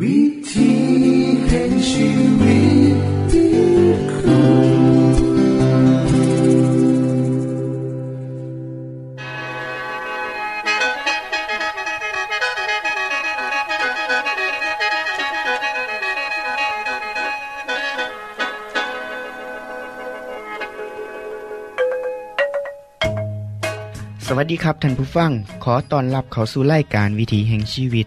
วิธีแห่งชีวิตที่คุณสวัสดีครับท่านผู้ฟัง ขอต้อนรับเข้าสู่รายการวิถีแห่งชีวิต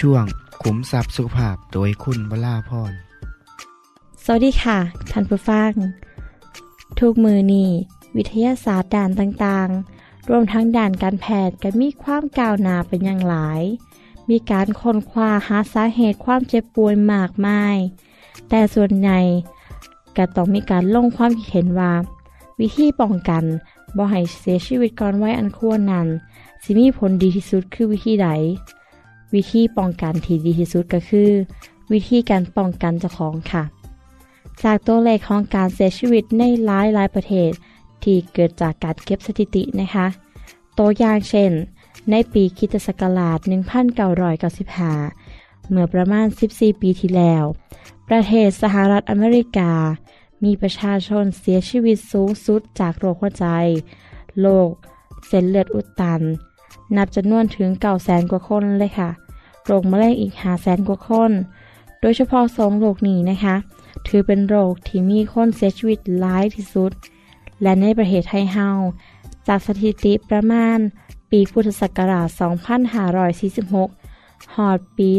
ช่วงขุมทรัพย์สุขภาพโดยคุณวราพรสวัสดีค่ะ ท่านผู้ฟัง ทุกมือนี่วิทยาศาสตร์ด่านต่างๆ รวมทั้งด่านการแพทย์ก็มีความก้าวหน้าเป็นอย่างหลาย มีการค้นคว้าหาสาเหตุความเจ็บป่วยมากมาย แต่ส่วนใหญ่ก็ต้องมีการลงความคิดเห็นว่า วิธีป้องกันบ่ให้เสียชีวิตก่อนไว้อันควรนั้นสิมีผลดีที่สุดคือวิธีใด วิธีป้องกันที่ดีที่สุดก็คือ วิธีการป้องกันเจ้าของค่ะ จากตัวเลขของการเสียชีวิตในหลายหลายประเทศที่เกิดจากการเก็บสถิตินะคะ ตัวอย่างเช่น ในปีคิตศักราช 1995 เมื่อประมาณ 14 ปีที่แล้ว ประเทศสหรัฐอเมริกา มีประชาชนเสียชีวิตสูงสุดจากโรคหัวใจ โรคเส้นเลือดอุดตัน นับจำนวนถึง 9 0 0 0 0 กว่าคนเลยค่ะ โรคมะเร็งอีก500,000กว่าคน โดยเฉพาะสองโรคนี้นะคะ ถือเป็นโรคที่มีคนเสียชีวิตหลายที่สุด และในประเทศไทยเฮาจากสถิติประมาณ ปีพุทธศักราช 2546 หอดปี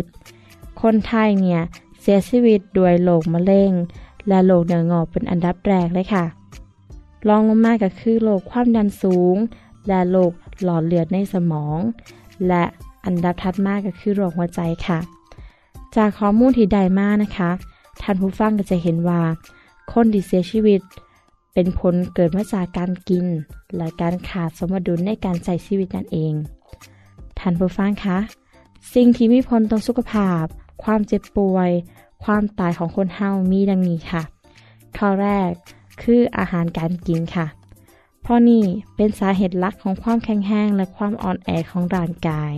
2250 คนไทยเนี่ย เสียชีวิตด้วยโรคมะเร็ง และโรคเนื้องอกเป็นอันดับแรกเลยค่ะรองลงมาก็คือโรคความดันสูง และโรคหลอดเลือดในสมอง และอันดับถัดมาก็คือโรคหัวใจค่ะ จากข้อมูลที่ได้มานะคะ ท่านผู้ฟังก็จะเห็นว่า คนที่เสียชีวิต เป็นผลเกิดมาจากการกิน และการขาดสมดุลในการใช้ชีวิตนั่นเอง ท่านผู้ฟังคะ สิ่งที่มีผลต่อสุขภาพ ความเจ็บป่วย ความตายของคนเฮามีดังนี้ค่ะ ข้อแรกคืออาหารการกินค่ะ เพราะนี่เป็นสาเหตุหลักของความแข็งแรงและความอ่อนแอของร่างกาย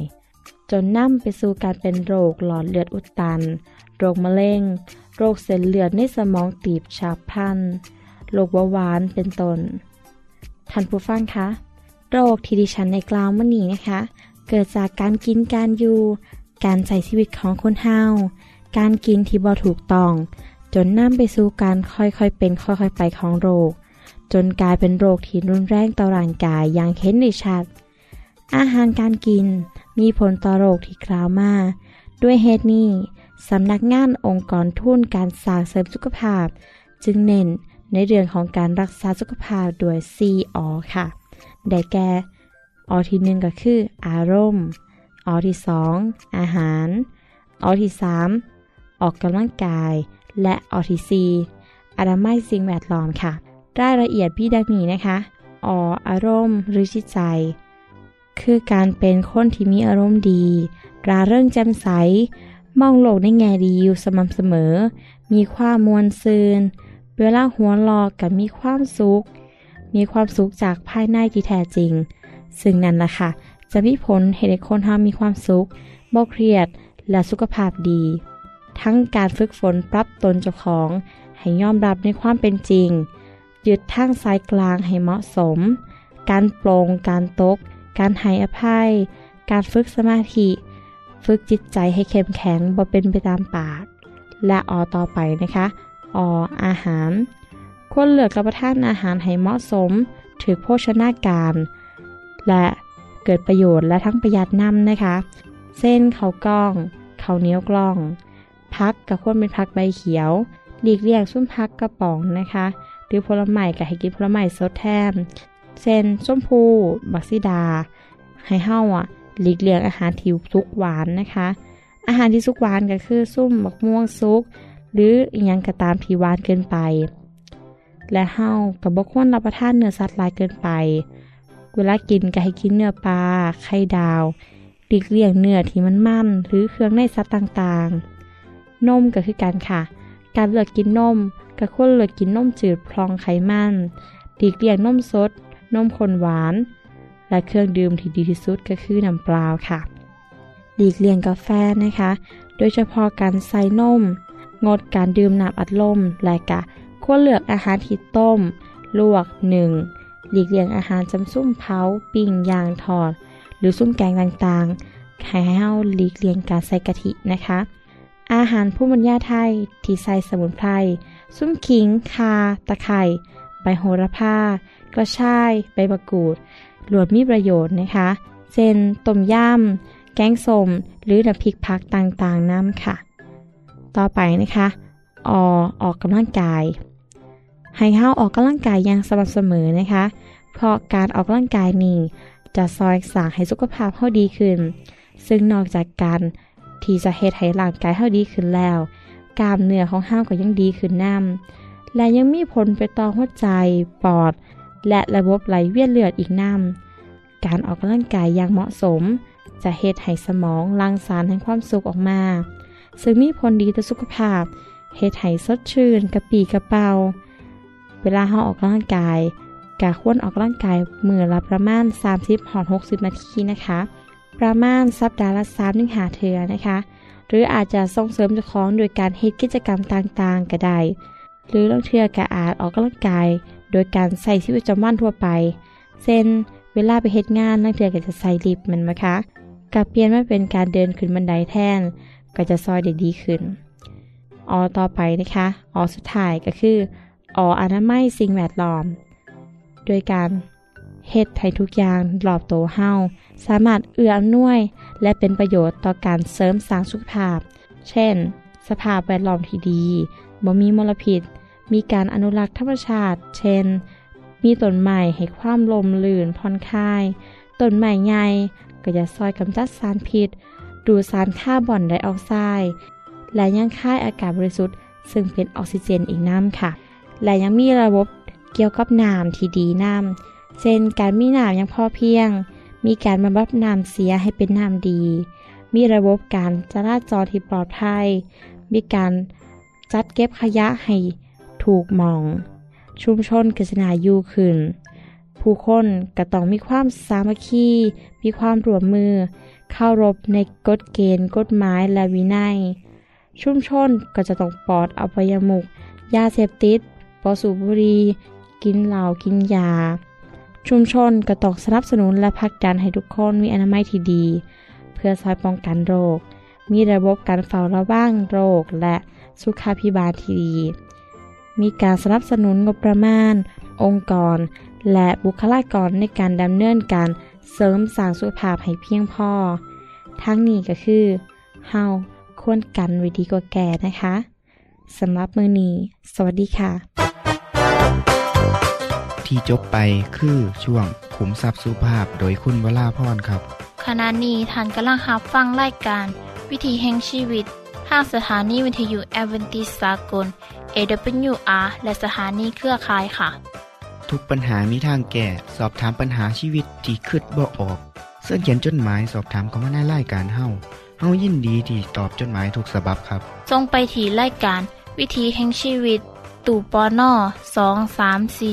จนนำไปสู่การเป็นโรคหลอดเลือดอุดตัน โรคมะเร็ง โรคเส้นเลือดในสมองตีบฉับพลัน โรคเบาหวานเป็นต้น ท่านผู้ฟังคะ โรคที่ดิฉันในกล่าวมานี้นะคะ เกิดจากการกินการอยู่ การใช้ชีวิตของคนเฮา การกินที่บ่ถูกต้อง จนนำไปสู่การค่อยๆเป็นค่อยๆไปของโรค จนกลายเป็นโรคที่รุนแรงต่อร่างกายอย่างเห็นได้ชัด อาหารการกินมีผลต่อโรคที่กล่าวมา ด้วยเหตุนี้สำนักงานองค์กรทุนการสร้างเสริมสุขภาพ จึงเน้นในเรื่องของการรักษาสุขภาพด้วย4อค่ะ ได้แก่อที่หนึ่งก็คือ อารมณ์อที่สองอาหารอที่สามออกกำลังกาย และอที่สี่อนามัยสิ่งแวดล้อมค่ะ รายละเอียดพี่ดังนี้นะคะอออารมณ์หรือจิตใจ คือการเป็นคนที่มีอารมณ์ดี ราเริงแจ่มใส มองโลกในแง่ดีอยู่สม่ำเสมอ มีความมวลซืน เวลาหัวลอกกับมีความสุข มีความสุขจากภายในที่แท้จริง ซึ่งนั่นแหละค่ะ จะมีผลให้เด็กคนทำมีความสุขบ่เครียดและสุขภาพดี ทั้งการฝึกฝนปรับตนเจ้าของ ให้ยอมรับในความเป็นจริง ยึดทางสายกลางให้เหมาะสม การปลง การตก การให้อภัย การฝึกสมาธิ ฝึกจิตใจให้เข้มแข็งบ่เป็นไปตามปาก และออต่อไปนะคะ อออาหาร ควรเลือกรับประทานอาหารให้เหมาะสม ถือโภชนาการ และเกิดประโยชน์และทั้งประหยัดน้ำนะคะ เส้นเขากล้อง เขาเนี้ยวกล้อง พักกับควรเป็นพักใบเขียว หลีกเลี่ยงส้มพักกระป๋องนะคะ หรือผลไม้กับให้กินผลไม้สดแทนเช่นส้มพูบักซิดา ให้เฮ้าอะหลีกเลี่ยงอาหารที่สุกหวานนะคะ อาหารที่สุกหวานก็คือส้มมะม่วงสุก หรืออยังกระตามที่หวานเกินไป และเฮ้ากับบ่ควรรับประทานเนื้อสัตว์ลายเกินไป เวลากินก็ให้กินเนื้อปลาไข่ดาวหลีกเลี่ยงเนื้อที่มันมันหรือเครื่องในสัตว์ต่างๆ นมก็คือกันค่ะ การเลือกกินนมก็ควรเลือกกินนมจืดพรองไขมันหลีกลี่ยงนมสด นมข้นหวาน และเครื่องดื่มที่ดีที่สุดก็คือน้ำเปล่าค่ะหลีกเลี่ยงกาแฟนะคะ โดยเฉพาะการใส่นม งดการดื่มน้ำอัดลม และกะควรเลือกอาหารที่ต้ม ลวกหนึ่งหลีกเลี่ยงอาหารจำซุ่มเผา ปิ้งย่างทอด หรือซุ่มแกงต่างๆให้เฮาหลีกเลี่ยงการใส่กะทินะคะ อาหารผู้บรรยาไทย ที่ใส่สมุนไพร ซุ่มขิง คา ตะไคร่ใบโหระพา กระชาย ใบมะกรูดหลวนมีประโยชน์นะคะ เช่น ต้มยำ แกงส้ม หรือน้ำพริกผักต่างๆ น้ำค่ะ ต่อไปนะคะ อออกกำลังกาย ให้เฮาออกกำลังกายอย่างสม่ำเสมอนะคะ เพราะการออกกำลังกายนี้จะซอยสางให้สุขภาพเฮาดีขึ้น ซึ่งนอกจากการ ที่จะเฮ็ดให้ร่างกายเฮาดีขึ้นแล้ว กล้ามเนื้อของเฮาก็ยังดีขึ้นนำและยังมีผลไปต่อหัวใจ ปอด และระบบไหลเวียนเลือดอีกนำการออกกำลังกายอย่างเหมาะสม จะเฮ็ดให้สมองหลังสารแห่งความสุขออกมา ซึ่งมีผลดีต่อสุขภาพเฮ็ดให้สดชื่นกระปีกระเป๋าเวลาเฮาออกกำลังกายกะควรออกกำลังกายมือละประมาณ 30หอด60 นาทีนะคะ ประมาณสัปดาห์ละ3ถึง5เทือนะคะ หรืออาจจะส่งเสริมเจ้าของโดยการเฮ็ดกิจกรรมต่างๆก็ได้หรือลางเทือก็อาจออกกำลังกาย โดยการใส่ชีวิตประจำวันทั่วไปเช่นเวลาไปเฮ็ดงานลางเทือก็จะใส่ลิฟต์มันไหมคะกับเปลี่ยนมาเป็นการเดินขึ้นบันไดแทน ก็จะซอยได้ดีขึ้นออต่อไปนะคะออสุดท้ายก็คืออออนามัยสิ่งแวดล้อม โดยการ เฮ็ดให้ทุกอย่างรอบโตเฮาสามารถเอื้ออำนวย และเป็นประโยชน์ต่อการเสริมสร้างสุขภาพ เช่น สภาพแวดล้อมที่ดีบ่มีมลพิษ มีการอนุรักษ์ธรรมชาติ เช่น มีต้นไม้ให้ความลมลื่นผ่อนคลายต้นไม้ใหญ่ก็จะซอยกำจัดสารพิษ ดูสารคาร์บอนไดออกไซด์และยังค่ายอากาศบริสุทธิ์ ซึ่งเป็นออกซิเจนอีกน้ำค่ะ และยังมีระบบเกี่ยวกับน้ำที่ดีน้ำ เช่นการมีน้ำอย่างพอเพียง มีการบำบัดน้ำเสียให้เป็นน้ำดี มีระบบการจราจรที่ปลอดภัย มีการจัดเก็บขยะให้ถูกหมอง ชุมชนกฤษณาอยู่ขึ้น ผู้คนก็ต้องมีความสามัคคี มีความร่วมมือ เข้ารบในกฎเกณฑ์ กฎหมายและวินัย ชุมชนก็จะต้องปลอดอบายมุก ยาเสพติดปอสูบุรี กินเหล้ากินยา ชุมชนก็ต้องสนับสนุนและผลักดันให้ทุกคนมีอนามัยที่ดี เพื่อซอยป้องกันโรค มีระบบการเฝ้าระวังโรคและสุขาพิบาลที่ดี มีการสนับสนุนงบประมาณ องค์กร และบุคลากรในการดำเนินการเสริมสร้างสุขภาพให้เพียงพอ ทั้งนี้ก็คือเฮาควรกันไว้ดีกว่าแก่นะคะสำหรับมือนี้ สวัสดีค่ะ ที่จบไปคือช่วงขุมทรัพย์สุภาพโดยคุณวราพรครับ ขณะนี้ท่านกำลังรับฟังรายการ วิถีแห่งชีวิตทางสถานีวิทยุแอเวนติสากล AWR และสถานีเครือข่ายค่ะ ทุกปัญหามีทางแก้สอบถามปัญหาชีวิตที่คืดบ่ออก เสื้อเขียนจดหมายสอบถามเขามาในรายการเฮาเฮายินดีที่ตอบจดหมายถูกสาบบครับทรงไปถีรายการ วิถีแห่งชีวิตตู่ปอนอสองสามสี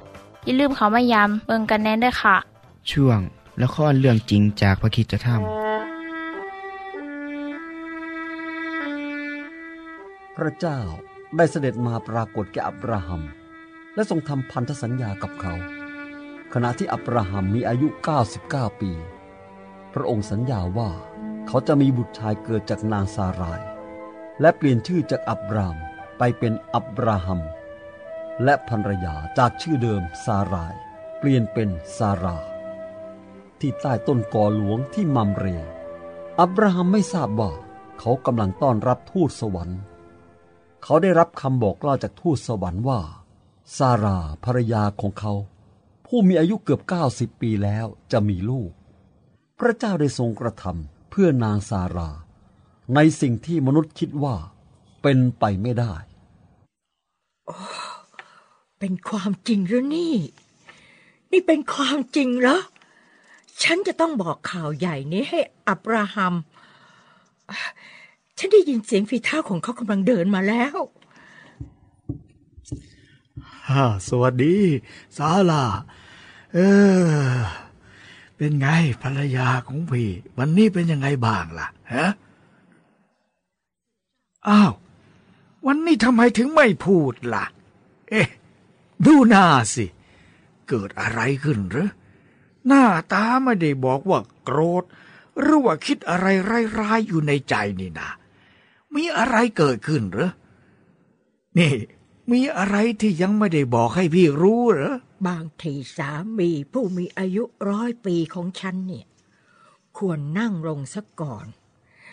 อย่าลืมเขามายามเบิงกันแน่นด้วยค่ะ ช่วงละครเรื่องจริงจากพระคริสตธรรมพระเจ้าได้เสด็จมาปรากฏแก่อับราฮัม และทรงทำพันธสัญญากับเขา ขณะที่อับราฮัมมีอายุ 99 ปี พระองค์สัญญาว่าเขาจะมีบุตรชายเกิดจากนางซาราย และเปลี่ยนชื่อจากอับรามไปเป็นอับราฮัม และภรรยาจากชื่อเดิมซาราย เปลี่ยนเป็นซารา ที่ใต้ต้นกอหลวงที่มัมเร อับราฮัมไม่ทราบว่าเขากำลังต้อนรับทูตสวรรค์ เขาได้รับคำบอกเล่าจากทูตสวรรค์ว่าซาราภรรยาของเขา ผู้มีอายุเกือบ90 ปีแล้วจะมีลูก พระเจ้าได้ทรงกระทำเพื่อนางซารา ในสิ่งที่มนุษย์คิดว่าเป็นไปไม่ได้ เป็นความจริงหรือนี่ นี่เป็นความจริงเหรอ ฉันจะต้องบอกข่าวใหญ่นี้ให้อับราฮัม ฉันได้ยินเสียงฝีเท้าของเขากำลังเดินมาแล้วฮ่าสวัสดี ซาลา เออ เป็นไงภรรยาของพี่ วันนี้เป็นยังไงบ้างล่ะฮะอ้าว วันนี้ทำไมถึงไม่พูดล่ะ เอ๊ะ ดูหน้าสิ เกิดอะไรขึ้นหรือหน้าตาไม่ได้บอกว่าโกรธ หรือว่าคิดอะไรร้ายๆอยู่ในใจนี่นะมีอะไรเกิดขึ้นหรอนี่ มีอะไรที่ยังไม่ได้บอกให้พี่รู้เหรอบางทีสามีผู้มีอายุร้อยปีของฉันเนี่ย ควรนั่งลงสักก่อน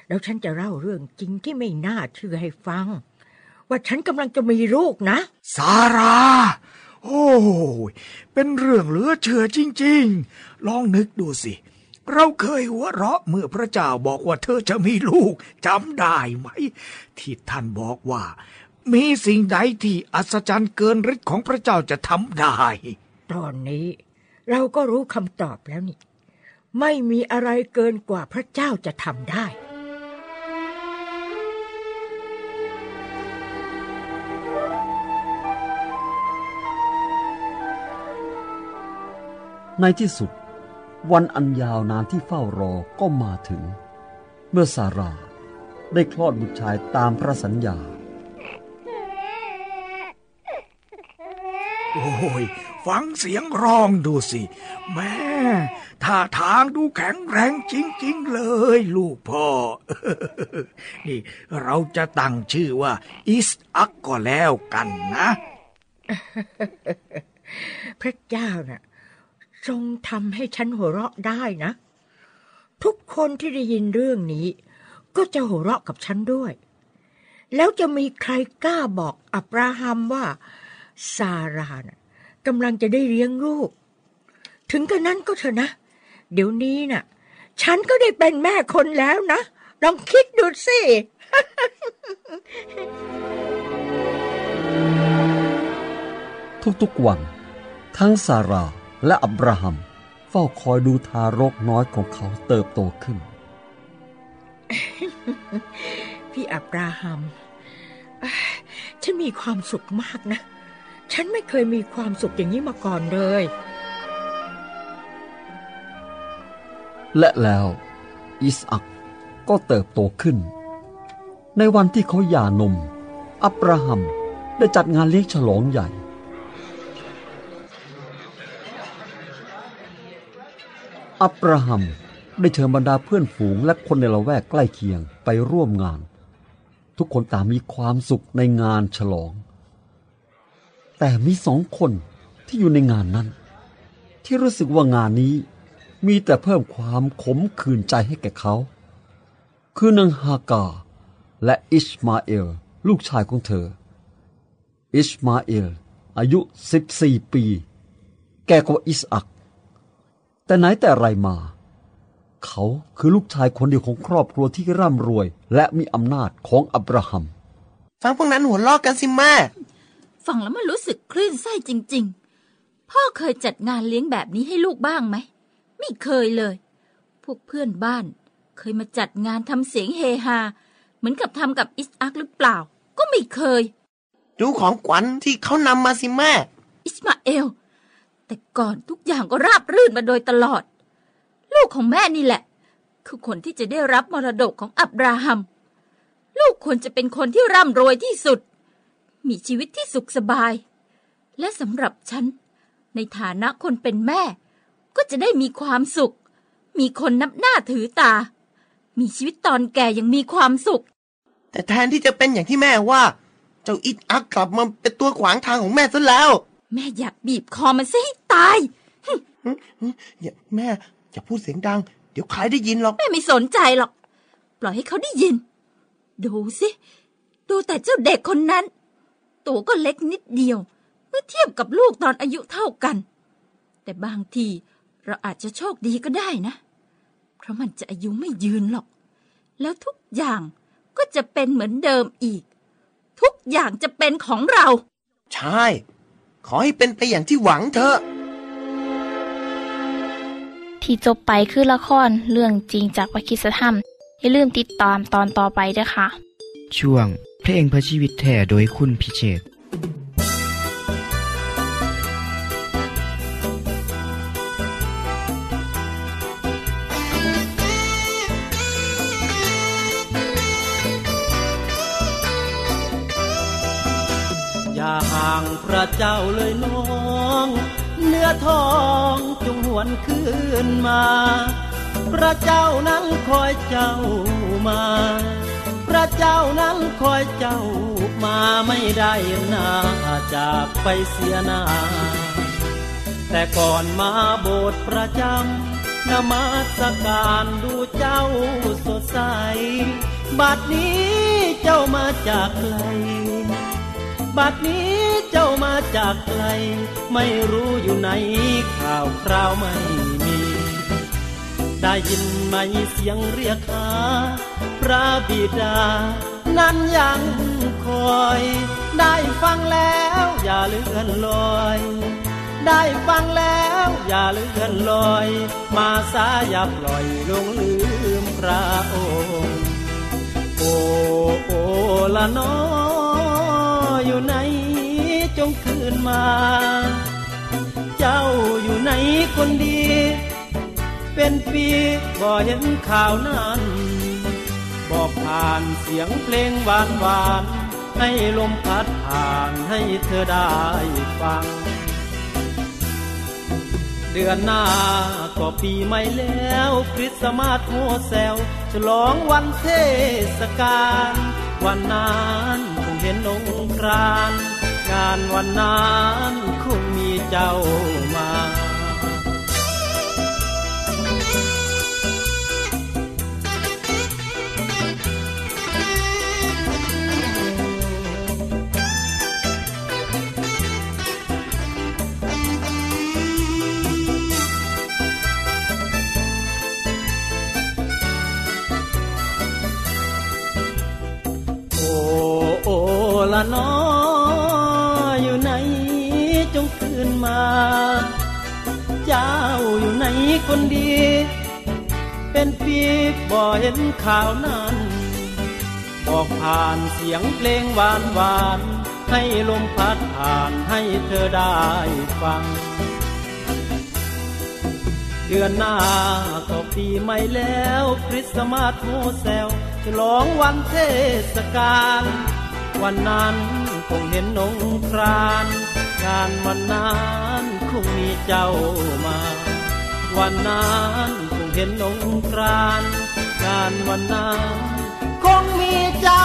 แล้วฉันจะเล่าเรื่องจริงที่ไม่น่าเชื่อให้ฟัง ว่าฉันกำลังจะมีลูกนะสาราโอ้ยเป็นเรื่องเหลือเชื่อจริง ๆ ลองนึกดูสิ เราเคยหัวเราะเมื่อพระเจ้าบอกว่าเธอจะมีลูกจำได้ไหม ที่ท่านบอกว่า มีสิ่งใดที่อัศจรรย์เกินฤทธิ์ของพระเจ้าจะทำได้ ตอนนี้เราก็รู้คำตอบแล้วนี่ ไม่มีอะไรเกินกว่าพระเจ้าจะทำได้ ในที่สุด วันอันยาวนานที่เฝ้ารอก็มาถึง เมื่อซาราได้คลอดบุตรชายตามพระสัญญา โอ้ย ฟังเสียงร้องดูสิ แม่ท่าทางดูแข็งแรงจริง ๆ เลย ลูกพ่อ นี่เราจะตั้งชื่อว่า อิสอักก็แล้วกันนะ พระเจ้าน่ะ ทรงทำให้ฉันหัวเราะได้นะ ทุกคนที่ได้ยินเรื่องนี้ ก็จะหัวเราะกับฉันด้วย แล้วจะมีใครกล้าบอกอับราฮัมว่าซาราน่ะกำลังจะได้เลี้ยงลูก ถึงกระนั้นก็เถอะนะ เดี๋ยวนี้น่ะ ฉันก็ได้เป็นแม่คนแล้วนะ ลองคิดดูสิทุกๆวัน ทั้งซารา และอับราฮัมเฝ้าคอยดูทารกน้อยของเขาเติบโตขึ้น พี่อับราฮัมเอ้ยฉันมีความสุขมากนะ ฉันไม่เคยมีความสุขอย่างนี้มาก่อนเลย และแล้ว อิสอักก็เติบโตขึ้น ในวันที่เขาหย่านม อับราฮัมได้จัดงานเลี้ยงฉลองใหญ่ อับราฮัมได้เชิญบรรดาเพื่อนฝูงและคนในละแวกใกล้เคียงไปร่วมงาน ทุกคนต่างมีความสุขในงานฉลอง แต่มีสองคนที่อยู่ในงานนั้น ที่รู้สึกว่างานนี้มีแต่เพิ่มความขมขื่นใจให้แก่เขา คือนางฮากา และอิชมาเอล ลูกชายของเธอ อิชมาเอล อายุ 14 ปี แก่กว่าอิสอัก แต่ไหนแต่ไรมา เขาคือลูกชายคนเดียวของครอบครัวที่ร่ำรวย และมีอำนาจของอับราฮัม ฟังพวกนั้นหัวลอกกันสิแม่ฟังแล้วมันรู้สึกคลื่นไส้จริง ๆ พ่อเคยจัดงานเลี้ยงแบบนี้ให้ลูกบ้างไหม ไม่เคยเลย พวกเพื่อนบ้าน เคยมาจัดงานทำเสียงเฮฮา เหมือนกับทำกับอิสอักหรือเปล่า ก็ไม่เคย ดูของขวัญที่เขานำมาสิแม่ อิสมาเอล แต่ก่อนทุกอย่างก็ราบรื่นมาโดยตลอด ลูกของแม่นี่แหละ คือคนที่จะได้รับมรดกของอับราฮัม ลูกควรจะเป็นคนที่ร่ำรวยที่สุด มีชีวิตที่สุขสบาย และสำหรับฉัน ในฐานะคนเป็นแม่ ก็จะได้มีความสุข มีคนนับหน้าถือตา มีชีวิตตอนแก่ยังมีความสุข แต่แทนที่จะเป็นอย่างที่แม่ว่า เจ้าอิดอักกลับมาเป็นตัวขวางทางของแม่ซะแล้ว แม่อยากบีบคอมันซะให้ตายอย่าแม่อย่าพูดเสียงดัง เดี๋ยวใครได้ยินหรอก แม่ไม่สนใจหรอก ปล่อยให้เขาได้ยิน ดูสิดูแต่เจ้าเด็กคนนั้น ตัวก็เล็กนิดเดียว เมื่อเทียบกับลูกตอนอายุเท่ากัน แต่บางทีเราอาจจะโชคดีก็ได้นะ เพราะมันจะอายุไม่ยืนหรอก แล้วทุกอย่างก็จะเป็นเหมือนเดิมอีก ทุกอย่างจะเป็นของเรา ใช่ ขอให้เป็นไปอย่างที่หวังเถอะ ที่จบไปคือละครเรื่องจริงจากวิคิสธรรม อย่าลืมติดตามตอนต่อไปด้วยค่ะ ช่วงเพลงเพื่อชีวิตแท่โดยคุณพิเชษางพระเจ้าเลยน้อง เนื้อทองจงหวนคืนมา พระเจ้านั้นคอยเจ้ามา พระเจ้านั้นคอยเจ้ามาไม่ได้นาจากไปเสียนาแต่ก่อนมาโบสถ์ประจำนมัสการดูเจ้าสดใส บัดนี้เจ้ามาจากไกล บัดนี้เจ้ามาจากไกล ไม่รู้อยู่ไหนข่าวคราวไม่มี ได้ยินไหมเสียงเรียกหาพระบิดา นั้นยังคอย ได้ฟังแล้วอย่าเลื่อนลอย ได้ฟังแล้วอย่าเลื่อนลอย มาสาอย่าปล่อยลงลืมพระองค์ โอ้โอ้ละน้อ อยู่ไหนจงคืนมา เจ้าอยู่ไหนคนดี เป็นปีบ่เห็นข่าวนั้นบอกผ่านเสียงเพลงหวานหวานให้ลมพัดผ่านให้เธอได้ฟัง เดือนหน้าก็ปีใหม่แล้วคริสต์มาสโฮแซวฉลองวันเทศกาลวันนั้น เห็นองค์ครานงานวันนั้นคงมีเจ้า ละน้ออยู่ไหนจงคืนมา เจ้าอยู่ไหนคนดี เป็นปีบ่เห็นข่าวนั้นบอกผ่านเสียงเพลงหวานหวานให้ลมพัดผ่านให้เธอได้ฟัง เดือนหน้าก็ปีใหม่แล้วคริสต์มาสโฮแซวฉลองวันเทศกาล วันนั้นคงเห็นนงครานงานวันนั้นคงมีเจ้ามา วันนั้นคงเห็นนงครานงานวันนั้นคงมีเจ้า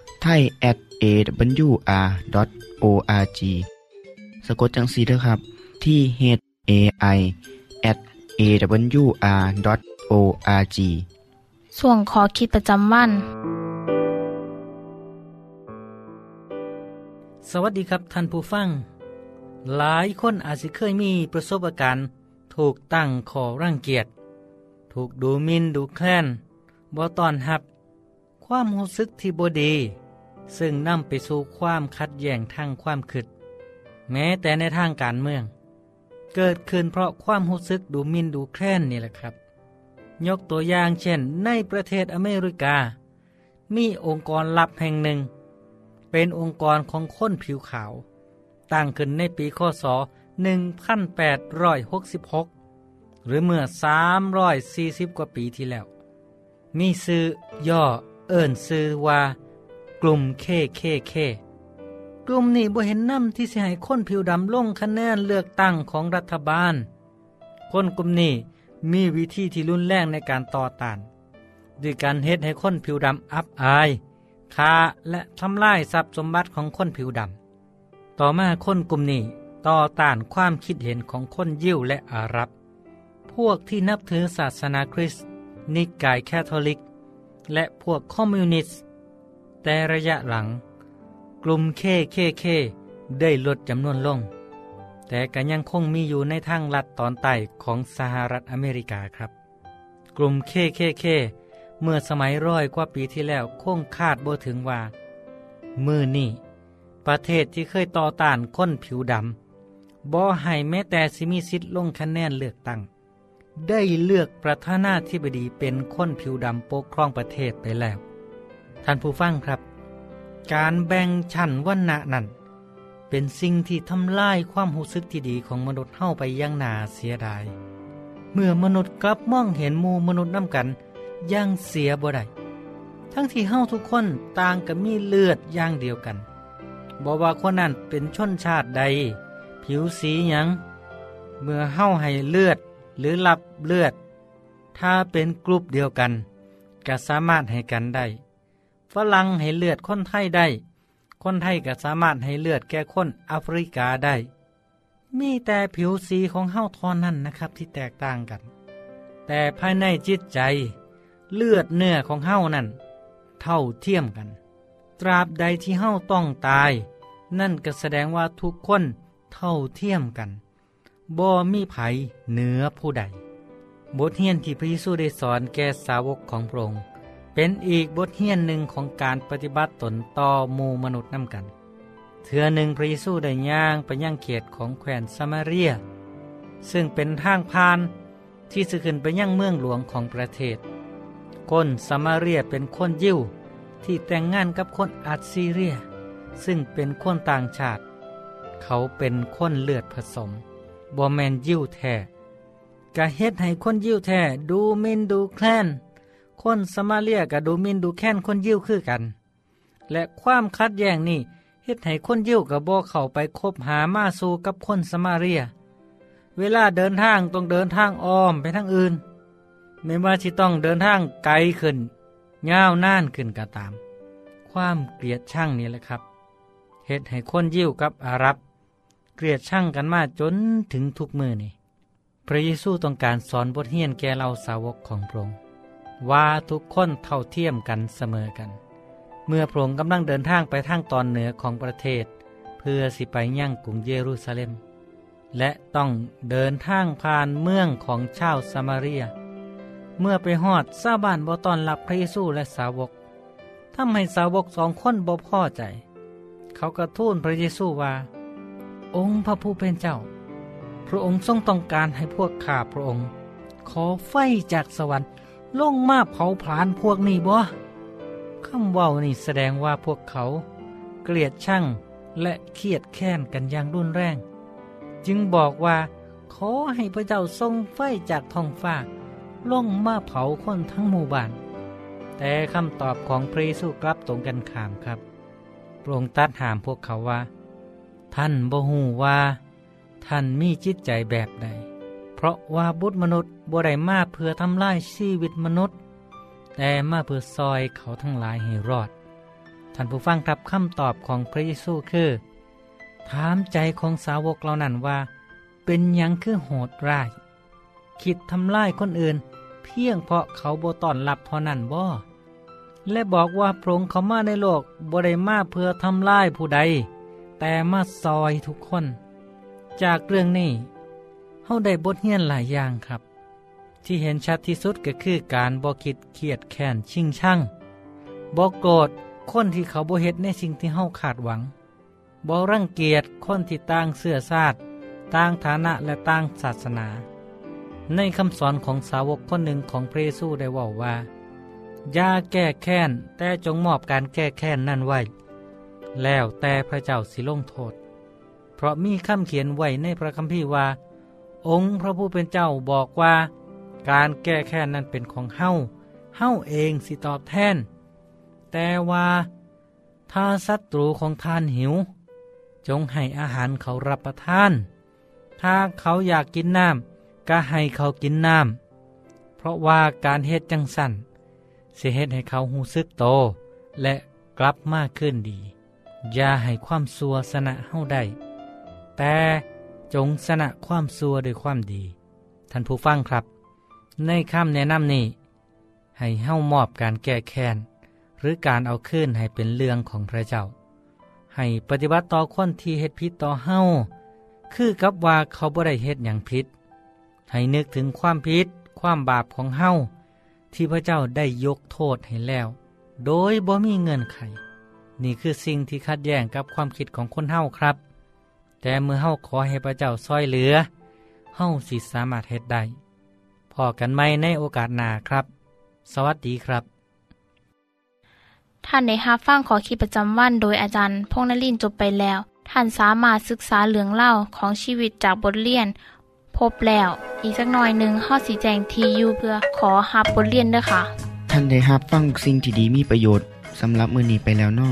ไทย at awr.org สะกดจังสีด้วยครับ ที่ h a i at awr.org ส่วนขอคิดประจำวัน สวัสดีครับท่านผู้ฟัง หลายคนอาจจะเคยมีประสบการณ์ถูกตั้งขอร่างเกียจถูกดูหมินดูแคลนบ่ตอนหับ ความรู้สึกที่บดี ซึ่งนำไปสู่ความขัดแย้งทางความคิด แม้แต่ในทางการเมือง เกิดขึ้นเพราะความรู้สึกดูมินดูแคลนนี่แหละครับ ยกตัวอย่างเช่น ในประเทศอเมริกา มีองค์กรลับแห่งหนึ่ง เป็นองค์กรของคนผิวขาว ตั้งขึ้นในปีคศ 1866 หรือเมื่อ 340 กว่าปีที่แล้ว มีซื้อย่อเอิ้นซื้อว่า กลุ่มเคเคเคกลุ่มนี้บ่เห็นน้ำที่สิให้คนผิวดำลงคะแนนเลือกตั้งของรัฐบาล คนกลุ่มนี้มีวิธีที่รุนแรงในการต่อต้านด้วยการเฮ็ดให้คนผิวดำอับอายฆ่าและทำลายทรัพย์สมบัติของคนผิวดำต่อมาคนกลุ่มนี้ต่อต้านความคิดเห็นของคนยิวและอาหรับ พวกที่นับถือศาสนาคริสต์นิกายแคทอลิก และพวกคอมมิวนิสต์ แต่ระยะหลัง กลุ่ม KKK ได้ลดจำนวนลง แต่ก็ยังคงมีอยู่ในทางรัฐตอนใต้ของสหรัฐอเมริกาครับ กลุ่มเคเคเคเมื่อสมัยร้อยกว่าปีที่แล้วคงคาดบ่ถึงว่า มือนี่ประเทศที่เคยต่อต้านคนผิวดำบ่ให้แม้แต่สิมีสิทธิ์ลงคะแนนเลือกตั้งได้เลือกประธานาธิบดีเป็นคนผิวดำปกครองประเทศไปแล้ว ท่านผู้ฟังครับ การแบ่งชั้นวันณะนั้น เป็นสิ่งที่ทำลายความรู้สึกที่ดีของมนุษย์เฮาไปย่างนาเสียดาย เมื่อมนุษย์กลับมองเห็นมูมนุษย์น้ำกันย่างเสียบ่ได้ทั้งที่เฮาทุกคนต่างก็มีเลือดอย่างเดียวกันบอกว่าคนนั้นเป็นชนชาติใด ผิวสีหยัง เมื่อเฮาให้เลือดหรือรับเลือด ถ้าเป็นกลุ่มเดียวกัน ก็สามารถให้กันได้ ฝรั่งให้เลือดคนไทยได้ คนไทยก็สามารถให้เลือดแก่คนแอฟริกาได้ มีแต่ผิวสีของเฮาทอนนั้นนะครับที่แตกต่างกัน แต่ภายในจิตใจ เลือดเนื้อของเฮานั้นเท่าเทียมกัน ตราบใดที่เฮาต้องตาย นั่นก็แสดงว่าทุกคนเท่าเทียมกันบ่มีไผเหนือผู้ใด บทเรียนที่พระเยซูได้สอนแก่สาวกของพระองค์ เป็นอีกบทเรียนหนึ่งของการปฏิบัติตนต่อหมู่มนุษย์น้ำกัน เถื่อหนึ่งพระเยซูได้ย่างไปย่างเขตของแคว้นซามาเรีย ซึ่งเป็นทางพานที่จะขึ้นไปย่างเมืองหลวงของประเทศ คนซามาเรียเป็นคนยิวที่แต่งงานกับคนอัดซีเรีย ซึ่งเป็นคนต่างชาติ เขาเป็นคนเลือดผสมบอแมนยิวแท้กะเฮ็ดให้คนยิวแท้ดูมินดูแคลน คนสมาเลียกะดูมินดูแค้นคนยิ้วคือกัน และความคัดแย้งนี่เฮ็ดให้คนยิ้วกับบ่เข้าไปคบหามาสู่กับคนสมาเรีย เวลาเดินทางต้องเดินทางอ้อมไปทางอื่น ไม่ว่าที่ต้องเดินทางไกลขึ้นยาวนานขึ้นก็ตาม ความเกลียดช่างนี่แหละครับเฮ็ดให้คนยิ้วกับอารับ เกลียดช่างกันมาจนถึงทุกมือนี่พระเยซูต้องการสอนบทเรียนแก่เราสาวกของพระองค์ ว่าทุกคนเท่าเทียมกันเสมอกัน เมื่อพระองค์กำลังเดินทางไปทางตอนเหนือของประเทศ เพื่อสิไปย่างกรุงเยรูซาเล็ม และต้องเดินทางผ่านเมืองของชาวซามาเรีย เมื่อไปฮอดซาบานบ่ตอนรับพระเยซูและสาวกทำให้สาวกสองคนบ่พอใจ เขากระทูลพระเยซูว่า องค์พระผู้เป็นเจ้า พระองค์ทรงต้องการให้พวกข้าพระองค์ ขอไฟจากสวรรค์ ลงมาเผาผลาญพวกนี้บ่คำว้านี่แสดงว่าพวกเขา เกลียดช่างและเครียดแค้นกันอย่างรุนแรง จึงบอกว่า ขอให้พระเจ้าทรงไฟจากท้องฟ้าลงมาเผาคนทั้งหมู่บ้าน แต่คำตอบของพระเยซูกลับตรงกันข้ามครับพระองค์ตัดถามพวกเขาว่า ท่านบ่ฮู้ว่า ท่านมีจิตใจแบบใด เพราะว่าบุตรมนุษย์บ่ได้มาเพื่อทำลายชีวิตมนุษย์ แต่มาเพื่อซอยเขาทั้งหลายให้รอด ท่านผู้ฟังครับคำตอบของพระเยซูคือ ถามใจของสาวกเหล่านั้นว่า เป็นยังคือโหดร้าย คิดทำลายคนอื่น เพียงเพราะเขาบ่ต้อนรับเท่านั้นบ่และบอกว่าพระองค์เขามาในโลกบ่ได้มาเพื่อทำลายผู้ใด แต่มาซอยทุกคน จากเรื่องนี้ เฮาได้บทเรียนหลายอย่างครับ ที่เห็นชัดที่สุดก็คือการบ่คิดเครียดแค้นชิงช่างบ่โกรธคนที่เขาบ่เฮ็ดในสิ่งที่เฮาคาดหวังบ่รังเกียจคนที่ต่างเสื้อชาติต่างฐานะและต่างศาสนา ในคำสอนของสาวกคนหนึ่งของพระเยซูได้ว่าว่าอย่าแก้แค้นแต่จงมอบการแก้แค้นนั่นไว้ แล้วแต่พระเจ้าสิลงโทษ เพราะมีคำเขียนไว้ในพระคัมภีร์ว่า องค์พระผู้เป็นเจ้าบอกว่า การแก้แค้นนั้นเป็นของเฮาเฮาเองสิตอบแทน แต่ว่าถ้าศัตรูของท่านหิว จงให้อาหารเขารับประทาน ถ้าเขาอยากกินน้ำก็ให้เขากินน้ำเพราะว่าการเฮ็ดจังสั่นสิเฮ็ดให้เขาหูซึกโต และกลับมากขึ้นดี อย่าให้ความซัวสนะเฮาได้ แต่ จงสนะความซัวด้วยความดี ท่านผู้ฟังครับ ในคำแนะนำนี้ ให้เฮ้ามอบการแก้แค้นหรือการเอาคืนให้เป็นเรื่องของพระเจ้า ให้ปฏิบัติต่อคนที่เฮ็ดผิดต่อเฮ้าคือกับว่าเขาบ่ได้เฮ็ดอย่างผิด ให้นึกถึงความผิด ความบาปของเฮ้าที่พระเจ้าได้ยกโทษให้แล้ว โดยบ่มีเงินไข นี่คือสิ่งที่ขัดแย้งกับความคิดของคนเฮ้าครับ แต่เมื่อเฮ้าขอให้พระเจ้าซอยเหลือเฮ้าสิสามารถเฮ็ดได้พอกันไหมในโอกาสหน้าครับ สวัสดีครับ ท่านในฮับฟั่งขอคิดประจำวันโดยอาจารย์พงนลินจบไปแล้ว ท่านสามารถศึกษาเรื่องเล่าของชีวิตจากบทเรียน พบแล้ว อีกสักหน่อยหนึ่งข้อสีแจงทียูเพื่อขอฮับบทเรียนด้วยค่ะ ท่านได้รับฟังสิ่งที่ดีมีประโยชน์สำหรับมื้อนี้ไปแล้วนอ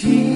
ที่